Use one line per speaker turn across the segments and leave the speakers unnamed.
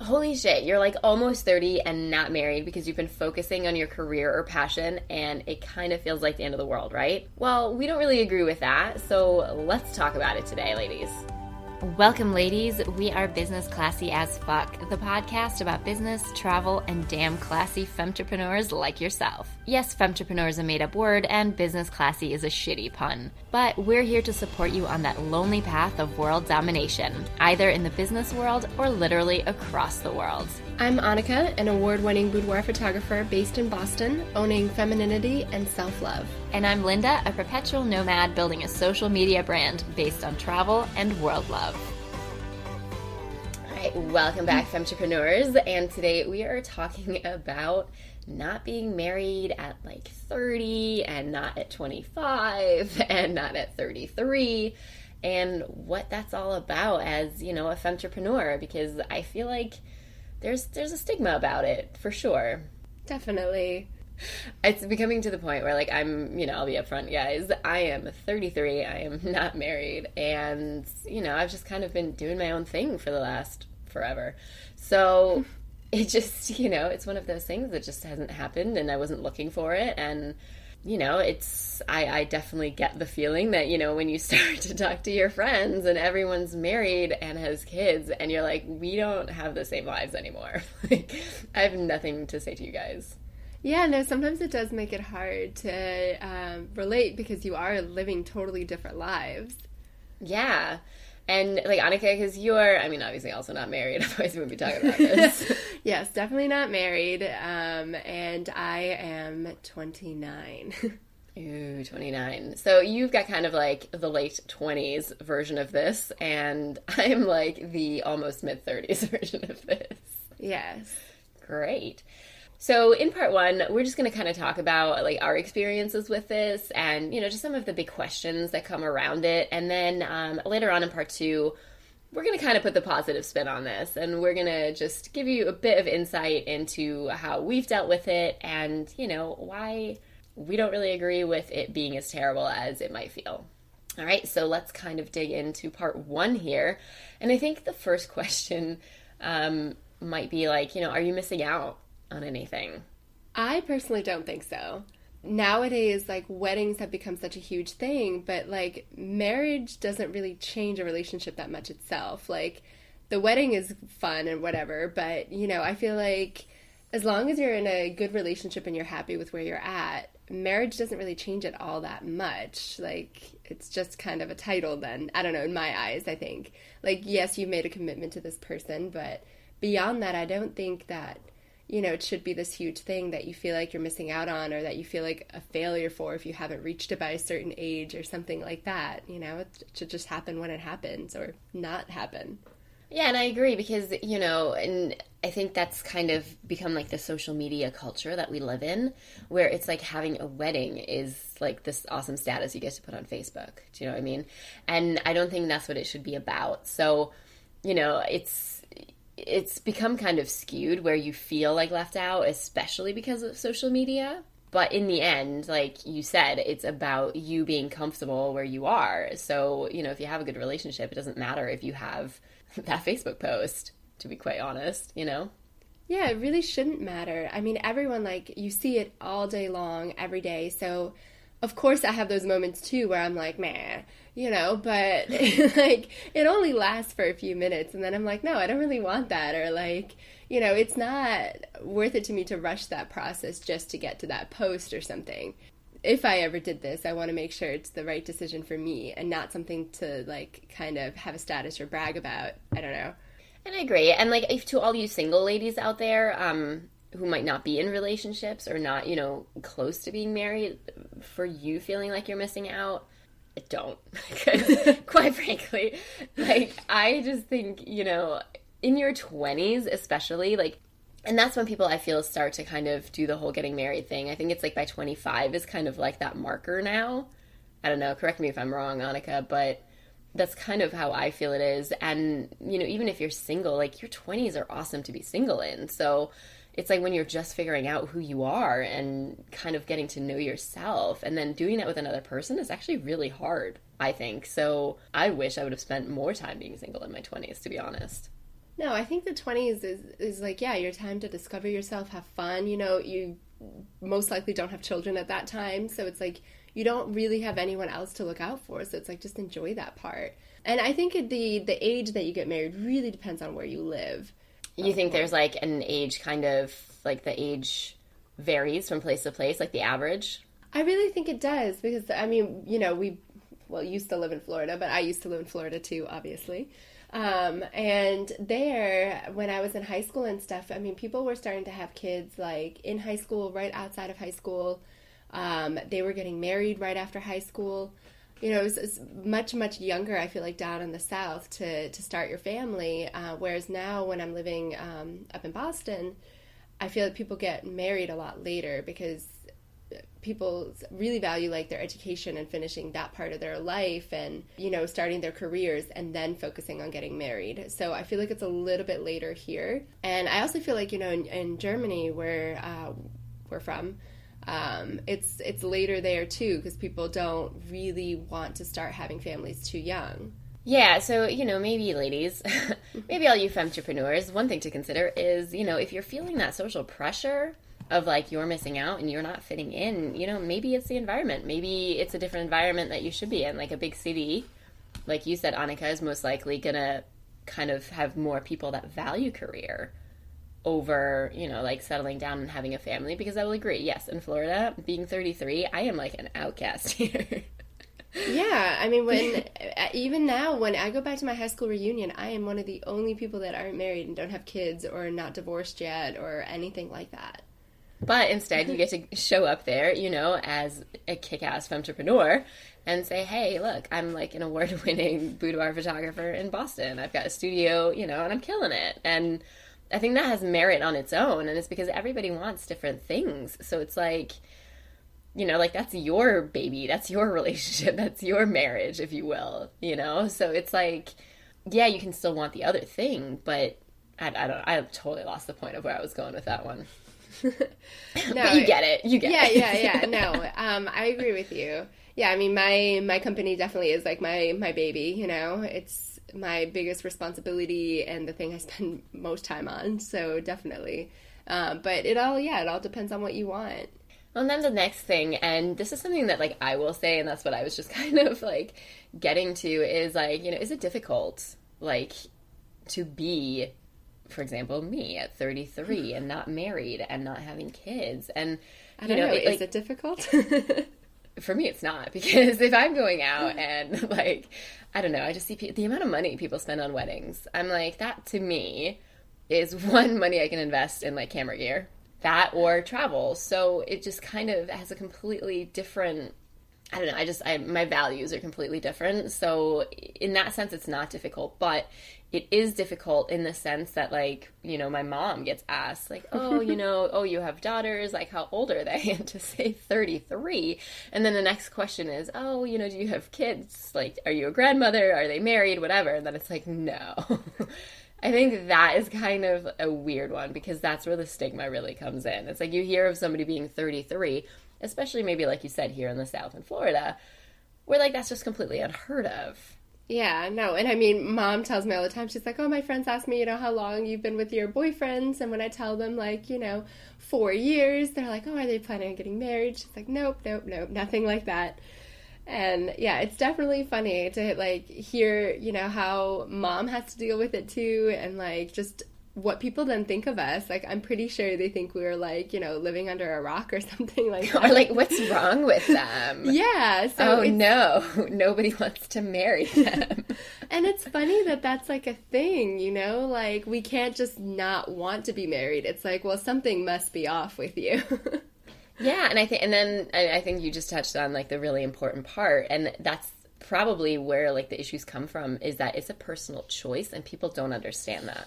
Holy shit, you're like almost 30 and not married because you've been focusing on your career or passion and it kind of feels like the end of the world, right? Well, we don't really agree with that, so let's talk about it today, ladies. Welcome, ladies. We are Business Classy as Fuck, the podcast about business, travel, and damn classy femtrepreneurs like yourself. Yes, femtrepreneur is a made up word, and business classy is a shitty pun. But we're here to support you on that lonely path of world domination, either in the business world or literally across the world.
I'm Annika, an award winning boudoir photographer based in Boston, owning femininity and self love.
And I'm Linda, a perpetual nomad building a social media brand based on travel and world love. All right, welcome back, Femtrepreneurs. And today we are talking about not being married at like 30 and not at 25 and not at 33 and what that's all about as, you know, a femtrepreneur because I feel like there's there's a stigma about it for sure.
Definitely.
It's becoming to the point where like I'm, you know, I'll be upfront, guys. I am 33. I am not married and, you know, I've just kind of been doing my own thing for the last forever. So it just, you know, it's one of those things that just hasn't happened and I wasn't looking for it and you know, it's I, I definitely get the feeling that, you know, when you start to talk to your friends and everyone's married and has kids and you're like, we don't have the same lives anymore. like I have nothing to say to you guys.
Yeah, no, sometimes it does make it hard to um, relate because you are living totally different lives.
Yeah. And like Annika, because you're, I mean, obviously also not married. Otherwise, we wouldn't be talking about this.
yes, definitely not married. Um, and I am 29.
Ooh, 29. So you've got kind of like the late 20s version of this, and I'm like the almost mid 30s version of this.
Yes.
Great. So in part one, we're just going to kind of talk about like our experiences with this, and you know, just some of the big questions that come around it, and then um, later on in part two, we're going to kind of put the positive spin on this, and we're going to just give you a bit of insight into how we've dealt with it, and you know why we don't really agree with it being as terrible as it might feel. All right, so let's kind of dig into part one here, and I think the first question um, might be like, you know, are you missing out? On anything?
I personally don't think so. Nowadays, like weddings have become such a huge thing, but like marriage doesn't really change a relationship that much itself. Like the wedding is fun and whatever, but you know, I feel like as long as you're in a good relationship and you're happy with where you're at, marriage doesn't really change it all that much. Like it's just kind of a title then. I don't know, in my eyes, I think. Like yes, you've made a commitment to this person, but beyond that, I don't think that you know, it should be this huge thing that you feel like you're missing out on or that you feel like a failure for if you haven't reached it by a certain age or something like that. You know, it should just happen when it happens or not happen.
Yeah, and I agree because, you know, and I think that's kind of become like the social media culture that we live in, where it's like having a wedding is like this awesome status you get to put on Facebook. Do you know what I mean? And I don't think that's what it should be about. So, you know, it's it's become kind of skewed where you feel like left out, especially because of social media. But in the end, like you said, it's about you being comfortable where you are. So, you know, if you have a good relationship, it doesn't matter if you have that Facebook post, to be quite honest, you know?
Yeah, it really shouldn't matter. I mean, everyone, like, you see it all day long, every day. So, of course, I have those moments too where I'm like, man, you know, but like it only lasts for a few minutes and then I'm like, no, I don't really want that or like, you know, it's not worth it to me to rush that process just to get to that post or something. If I ever did this, I want to make sure it's the right decision for me and not something to like kind of have a status or brag about. I don't know.
And I agree. And like if to all you single ladies out there, um who might not be in relationships or not, you know, close to being married, for you feeling like you're missing out, don't. Quite frankly, like, I just think, you know, in your 20s, especially, like, and that's when people I feel start to kind of do the whole getting married thing. I think it's like by 25 is kind of like that marker now. I don't know, correct me if I'm wrong, Annika, but that's kind of how I feel it is. And, you know, even if you're single, like your 20s are awesome to be single in. So, it's like when you're just figuring out who you are and kind of getting to know yourself and then doing that with another person is actually really hard i think so i wish i would have spent more time being single in my 20s to be honest
No, I think the 20s is, is like, yeah, your time to discover yourself, have fun. You know, you most likely don't have children at that time. So it's like you don't really have anyone else to look out for. So it's like just enjoy that part. And I think the the age that you get married really depends on where you live.
You think there's like an age kind of like the age varies from place to place, like the average?
I really think it does because I mean, you know, we well used to live in Florida, but I used to live in Florida too, obviously. Um, and there, when I was in high school and stuff, I mean, people were starting to have kids like in high school, right outside of high school. Um, they were getting married right after high school. You know, it was, it was, much, much younger, I feel like, down in the South to, to start your family. Uh, whereas now, when I'm living um, up in Boston, I feel like people get married a lot later because people really value like their education and finishing that part of their life and you know starting their careers and then focusing on getting married so i feel like it's a little bit later here and i also feel like you know in, in germany where uh, we're from um, it's it's later there too because people don't really want to start having families too young
yeah, so you know, maybe ladies, maybe all you entrepreneurs, one thing to consider is, you know, if you're feeling that social pressure of like you're missing out and you're not fitting in, you know, maybe it's the environment. Maybe it's a different environment that you should be in. Like a big city, like you said, Annika is most likely gonna kind of have more people that value career over, you know, like settling down and having a family because I will agree. Yes, in Florida, being 33, I am like an outcast here.
yeah, I mean, when uh, even now, when I go back to my high school reunion, I am one of the only people that aren't married and don't have kids or not divorced yet or anything like that.
But instead, you get to show up there, you know, as a kick ass entrepreneur and say, hey, look, I'm like an award winning boudoir photographer in Boston. I've got a studio, you know, and I'm killing it. And I think that has merit on its own. And it's because everybody wants different things. So it's like, you know, like that's your baby, that's your relationship, that's your marriage, if you will, you know? So it's like, yeah, you can still want the other thing, but I, I don't, I totally lost the point of where I was going with that one. no, but you get it. You get
yeah,
it.
Yeah, yeah, yeah. No, um, I agree with you. Yeah, I mean, my my company definitely is like my my baby. You know, it's my biggest responsibility and the thing I spend most time on. So definitely, um, but it all yeah, it all depends on what you want.
Well, and then the next thing, and this is something that like I will say, and that's what I was just kind of like getting to is like, you know, is it difficult like to be for example, me at 33 and not married and not having kids. And,
I don't you know, know. It, is like, it difficult?
for me, it's not because if I'm going out and like, I don't know, I just see the amount of money people spend on weddings. I'm like, that to me is one money I can invest in like camera gear, that or travel. So it just kind of has a completely different I don't know. I just I, my values are completely different. So in that sense, it's not difficult. But it is difficult in the sense that like you know my mom gets asked like oh you know oh you have daughters like how old are they and to say 33 and then the next question is oh you know do you have kids like are you a grandmother are they married whatever and then it's like no I think that is kind of a weird one because that's where the stigma really comes in. It's like you hear of somebody being 33, especially maybe like you said here in the South in Florida, where like that's just completely unheard of
yeah, no. And I mean, mom tells me all the time, she's like, oh, my friends ask me, you know, how long you've been with your boyfriends. And when I tell them, like, you know, four years, they're like, oh, are they planning on getting married? She's like, nope, nope, nope, nothing like that. And yeah, it's definitely funny to like hear, you know, how mom has to deal with it too. And like just what people then think of us. Like, I'm pretty sure they think we are like, you know, living under a rock or something like that.
or like, what's wrong with them?
yeah.
So oh no, nobody wants to marry them.
and it's funny that that's like a thing, you know. Like, we can't just not want to be married. It's like, well, something must be off with you.
Yeah, and I think, and then I think you just touched on like the really important part, and that's probably where like the issues come from is that it's a personal choice and people don't understand that.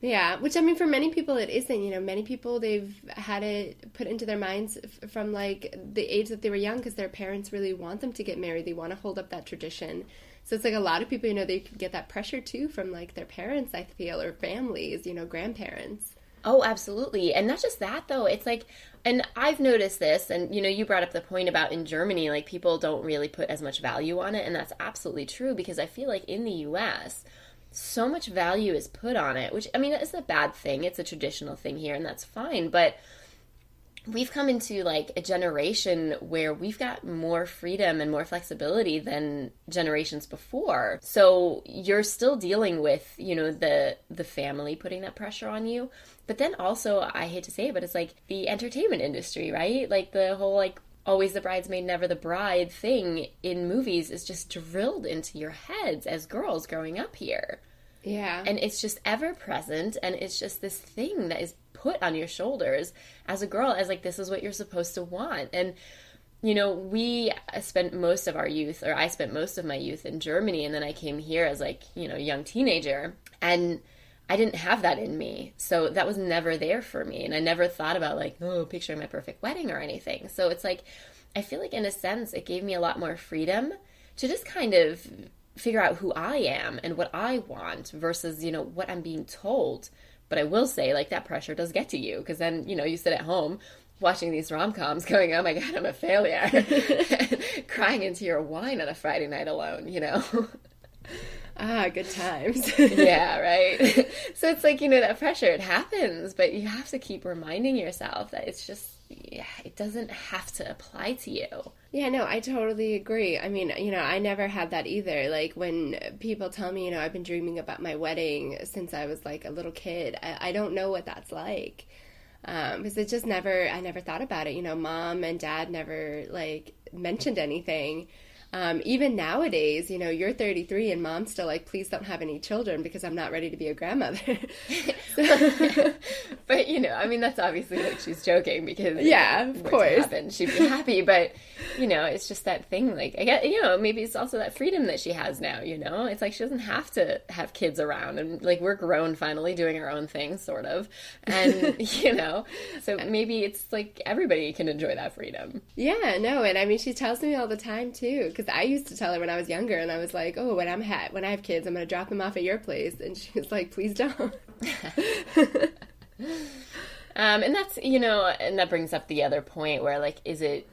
Yeah, which I mean, for many people, it isn't. You know, many people they've had it put into their minds f- from like the age that they were young because their parents really want them to get married. They want to hold up that tradition. So it's like a lot of people, you know, they get that pressure too from like their parents, I feel, or families, you know, grandparents.
Oh, absolutely. And not just that, though. It's like, and I've noticed this, and you know, you brought up the point about in Germany, like people don't really put as much value on it. And that's absolutely true because I feel like in the US, so much value is put on it, which I mean, it's a bad thing. It's a traditional thing here, and that's fine. But we've come into like a generation where we've got more freedom and more flexibility than generations before. So you're still dealing with, you know, the the family putting that pressure on you. But then also, I hate to say it, but it's like the entertainment industry, right? Like the whole like always the bridesmaid, never the bride thing in movies is just drilled into your heads as girls growing up here.
Yeah.
And it's just ever present and it's just this thing that is put on your shoulders as a girl as like this is what you're supposed to want. And you know, we spent most of our youth or I spent most of my youth in Germany and then I came here as like, you know, young teenager and I didn't have that in me. So that was never there for me. And I never thought about like, oh, picturing my perfect wedding or anything. So it's like, I feel like in a sense, it gave me a lot more freedom to just kind of figure out who I am and what I want versus, you know, what I'm being told. But I will say, like, that pressure does get to you because then, you know, you sit at home watching these rom coms going, oh my God, I'm a failure. crying into your wine on a Friday night alone, you know?
Ah, good times.
yeah, right. so it's like, you know, that pressure, it happens, but you have to keep reminding yourself that it's just, yeah, it doesn't have to apply to you.
Yeah, no, I totally agree. I mean, you know, I never had that either. Like when people tell me, you know, I've been dreaming about my wedding since I was like a little kid, I, I don't know what that's like. Um, because it just never, I never thought about it. You know, mom and dad never like mentioned anything. Um, even nowadays, you know, you're 33 and mom's still like, please don't have any children because I'm not ready to be a grandmother.
but you know, I mean, that's obviously like she's joking because
yeah, of course,
happen, she'd be happy. But you know, it's just that thing. Like I get, you know, maybe it's also that freedom that she has now. You know, it's like she doesn't have to have kids around, and like we're grown finally, doing our own thing, sort of. And you know, so maybe it's like everybody can enjoy that freedom.
Yeah, no, and I mean, she tells me all the time too because I used to tell her when I was younger, and I was like, "Oh, when I'm ha- when I have kids, I'm going to drop them off at your place," and she was like, "Please don't."
um, and that's you know, and that brings up the other point where like, is it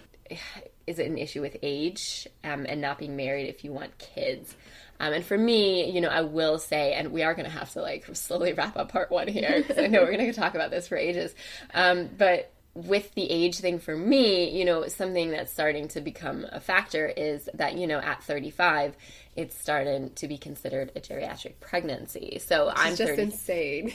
is it an issue with age um, and not being married if you want kids? Um, and for me, you know, I will say, and we are going to have to like slowly wrap up part one here because I know we're going to talk about this for ages. Um, but with the age thing for me, you know, something that's starting to become a factor is that, you know, at 35, it's starting to be considered a geriatric pregnancy. So
it's
I'm
just
30,
insane.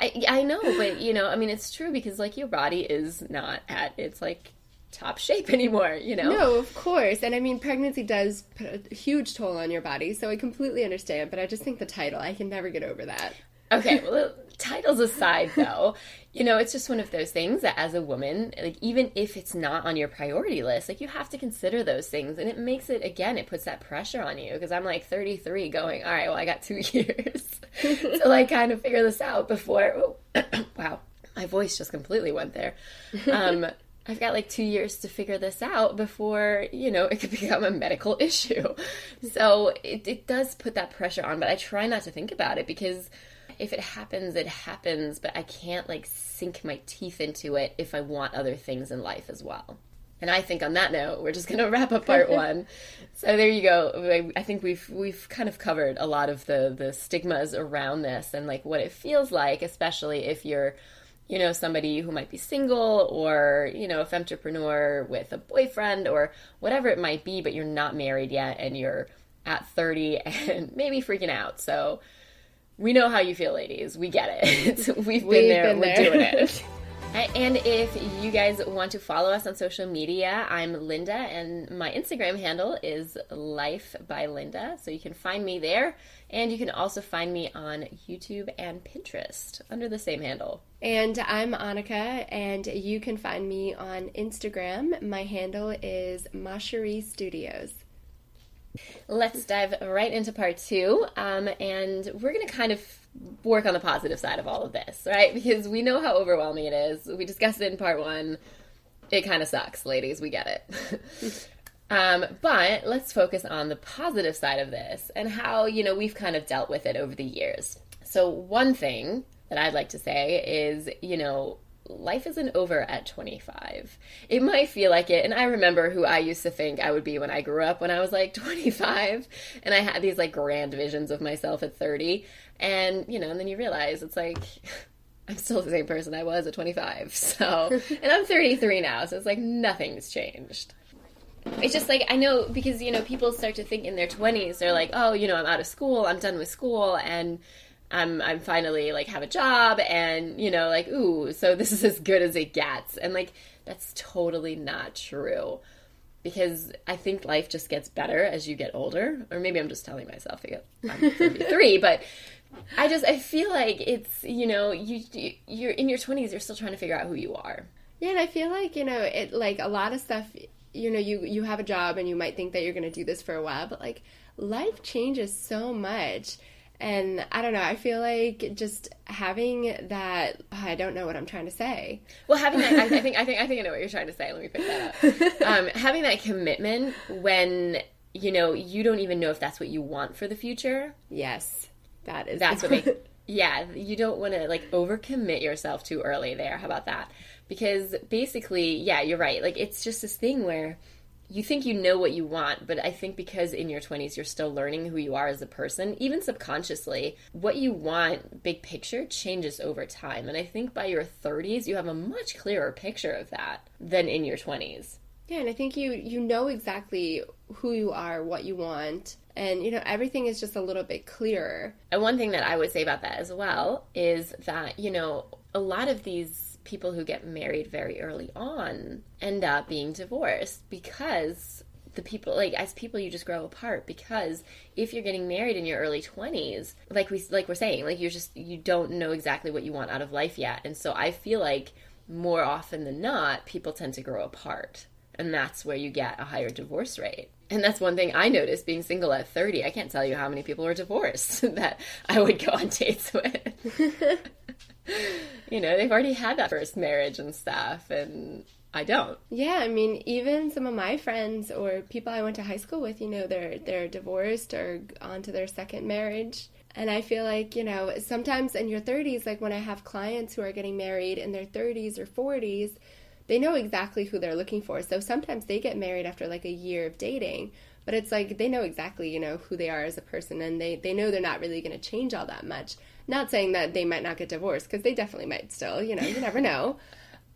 I, I know, but, you know, I mean, it's true because, like, your body is not at its, like, top shape anymore, you know?
No, of course. And I mean, pregnancy does put a huge toll on your body, so I completely understand, but I just think the title, I can never get over that.
Okay, well, titles aside, though, you know, it's just one of those things that as a woman, like, even if it's not on your priority list, like, you have to consider those things. And it makes it, again, it puts that pressure on you because I'm like 33 going, all right, well, I got two years to, like, kind of figure this out before. Oh, wow, my voice just completely went there. Um, I've got like two years to figure this out before, you know, it could become a medical issue. So it, it does put that pressure on, but I try not to think about it because if it happens, it happens, but I can't like sink my teeth into it if I want other things in life as well. And I think on that note, we're just going to wrap up part one. so there you go. I think we've we've kind of covered a lot of the the stigmas around this and like what it feels like, especially if you're you know, somebody who might be single or, you know, a entrepreneur with a boyfriend or whatever it might be, but you're not married yet and you're at 30 and maybe freaking out. So we know how you feel, ladies. We get it. We've been
We've
there.
been
We're
there.
doing it. And if you guys want to follow us on social media, I'm Linda, and my Instagram handle is Life by Linda. So you can find me there, and you can also find me on YouTube and Pinterest under the same handle.
And I'm Annika, and you can find me on Instagram. My handle is Masherie Studios.
Let's dive right into part two, um, and we're going to kind of work on the positive side of all of this, right? Because we know how overwhelming it is. We discussed it in part one. It kind of sucks, ladies. We get it. um, but let's focus on the positive side of this and how, you know, we've kind of dealt with it over the years. So, one thing that I'd like to say is, you know, life isn't over at 25. It might feel like it. And I remember who I used to think I would be when I grew up when I was like 25. And I had these like grand visions of myself at 30. And, you know, and then you realize it's like, I'm still the same person I was at 25. So, and I'm 33 now. So it's like nothing's changed. It's just like, I know because, you know, people start to think in their 20s, they're like, oh, you know, I'm out of school, I'm done with school. And, I'm I'm finally like have a job and you know like ooh so this is as good as it gets. And like that's totally not true. Because I think life just gets better as you get older. Or maybe I'm just telling myself I'm 33 but I just I feel like it's you know you you're in your 20s you're still trying to figure out who you are.
Yeah and I feel like you know it like a lot of stuff you know you you have a job and you might think that you're going to do this for a while but like life changes so much and I don't know, I feel like just having that I don't know what I'm trying to say.
Well, having that I, I think I think I think I know what you're trying to say. Let me pick that up. um, having that commitment when you know you don't even know if that's what you want for the future.
Yes. That is
That's what makes yeah, you don't want to like overcommit yourself too early there. How about that? Because basically, yeah, you're right. Like it's just this thing where you think you know what you want, but I think because in your 20s you're still learning who you are as a person, even subconsciously, what you want, big picture, changes over time. And I think by your 30s you have a much clearer picture of that than in your 20s.
Yeah, and I think you you know exactly who you are, what you want, and you know everything is just a little bit clearer.
And one thing that I would say about that as well is that, you know, a lot of these people who get married very early on end up being divorced because the people like as people you just grow apart because if you're getting married in your early 20s like we like we're saying like you're just you don't know exactly what you want out of life yet. And so i feel like more often than not people tend to grow apart. And that's where you get a higher divorce rate and that's one thing I noticed being single at 30. I can't tell you how many people were divorced that I would go on dates with. you know, they've already had that first marriage and stuff, and I don't.
Yeah, I mean, even some of my friends or people I went to high school with, you know, they're they're divorced or on to their second marriage. And I feel like, you know, sometimes in your 30s, like when I have clients who are getting married in their 30s or 40s, they know exactly who they're looking for. So sometimes they get married after like a year of dating, but it's like they know exactly, you know, who they are as a person and they, they know they're not really going to change all that much. Not saying that they might not get divorced because they definitely might still, you know, you never know.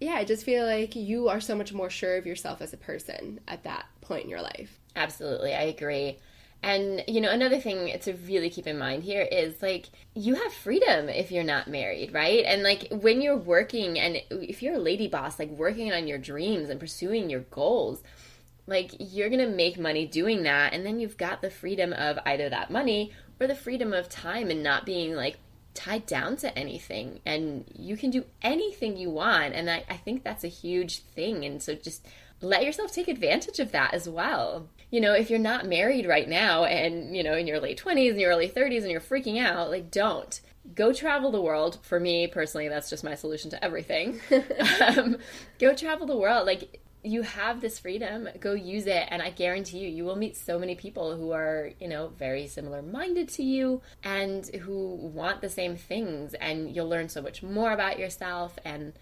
Yeah, I just feel like you are so much more sure of yourself as a person at that point in your life.
Absolutely, I agree. And, you know, another thing to really keep in mind here is like you have freedom if you're not married, right? And like when you're working and if you're a lady boss, like working on your dreams and pursuing your goals, like you're to make money doing that. And then you've got the freedom of either that money or the freedom of time and not being like tied down to anything and you can do anything you want and I, I think that's a huge thing and so just let yourself take advantage of that as well you know if you're not married right now and you know in your late 20s and your early 30s and you're freaking out like don't. Go travel the world. For me personally that's just my solution to everything. Um, go travel the world. Like you have this freedom. Go use it. And i guarantee you you will meet so many people who are you know very similar minded to you and who want the same things. And you'll learn so much more about yourself. And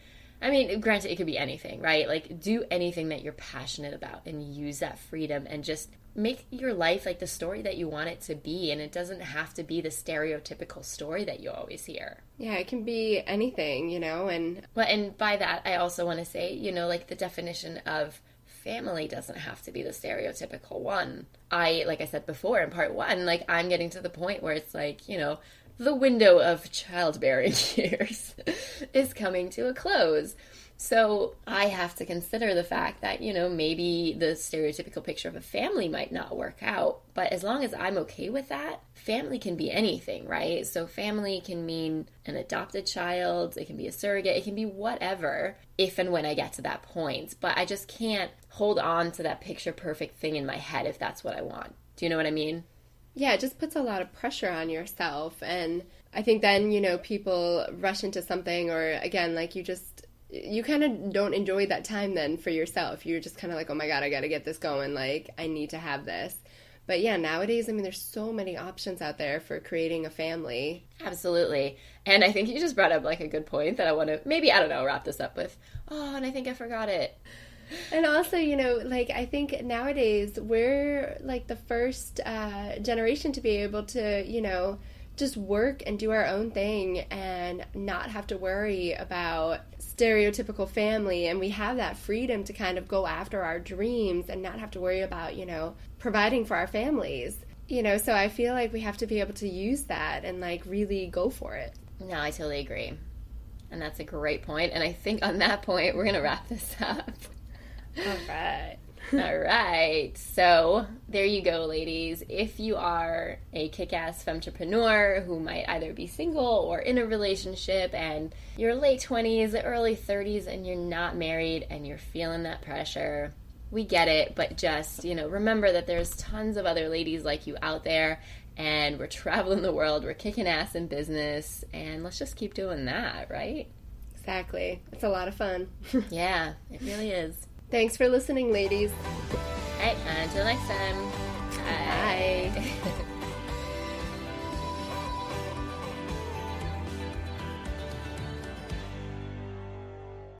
i mean granted it could be anything right? Like do anything that you're passionate about and use that freedom and just make your life like the story that you want it to be. And it doesn't have to be the stereotypical story that you always hear.
Yeah it can be anything you know and
well and by that i also want to say you know like the definition of family doesn't have to be the stereotypical one. I like i said before in part one like i'm getting to the point where it's like you know the window of childbearing years is coming to a close so I have to consider the fact that, you know, maybe the stereotypical picture of a family might not work out. But as long as I'm okay with that, family can be anything, right? So family can mean an adopted child, it can be a surrogate, it can be whatever if and when I get to that point. But I just can't hold on to that picture perfect thing in my head if that's what I want. Do you know what I mean?
Yeah, it just puts a lot of pressure on yourself. And I think then, you know, people rush into something, or again, like you just you kind of don't enjoy that time then for yourself. You're just kind of like, oh my God, I got to get this going. Like, I need to have this. But yeah, nowadays, I mean, there's so many options out there for creating a family.
Absolutely. And I think you just brought up like a good point that I want to maybe, I don't know, wrap this up with. Oh, and I think I forgot it.
And also, you know, like I think nowadays we're like the first uh, generation to be able to, you know, just work and do our own thing and not have to worry about stereotypical family. And we have that freedom to kind of go after our dreams and not have to worry about you know providing for our families. You know so i feel like we have to be able to use that and like really go for it.
No i totally agree. And that's a great point. and i think on that point we're gonna wrap this up
all right
all right. So there you go, ladies. If you are a kick ass entrepreneur who might either be single or in a relationship and you're late 20s, early 30s, and you're not married and you're feeling that pressure, we get it. But just, you know, remember that there's tons of other ladies like you out there and we're traveling the world, we're kicking ass in business, and let's just keep doing that, right?
Exactly. It's a lot of fun.
yeah, it really is.
Thanks for listening, ladies.
Hey, until next time.
Bye. Bye.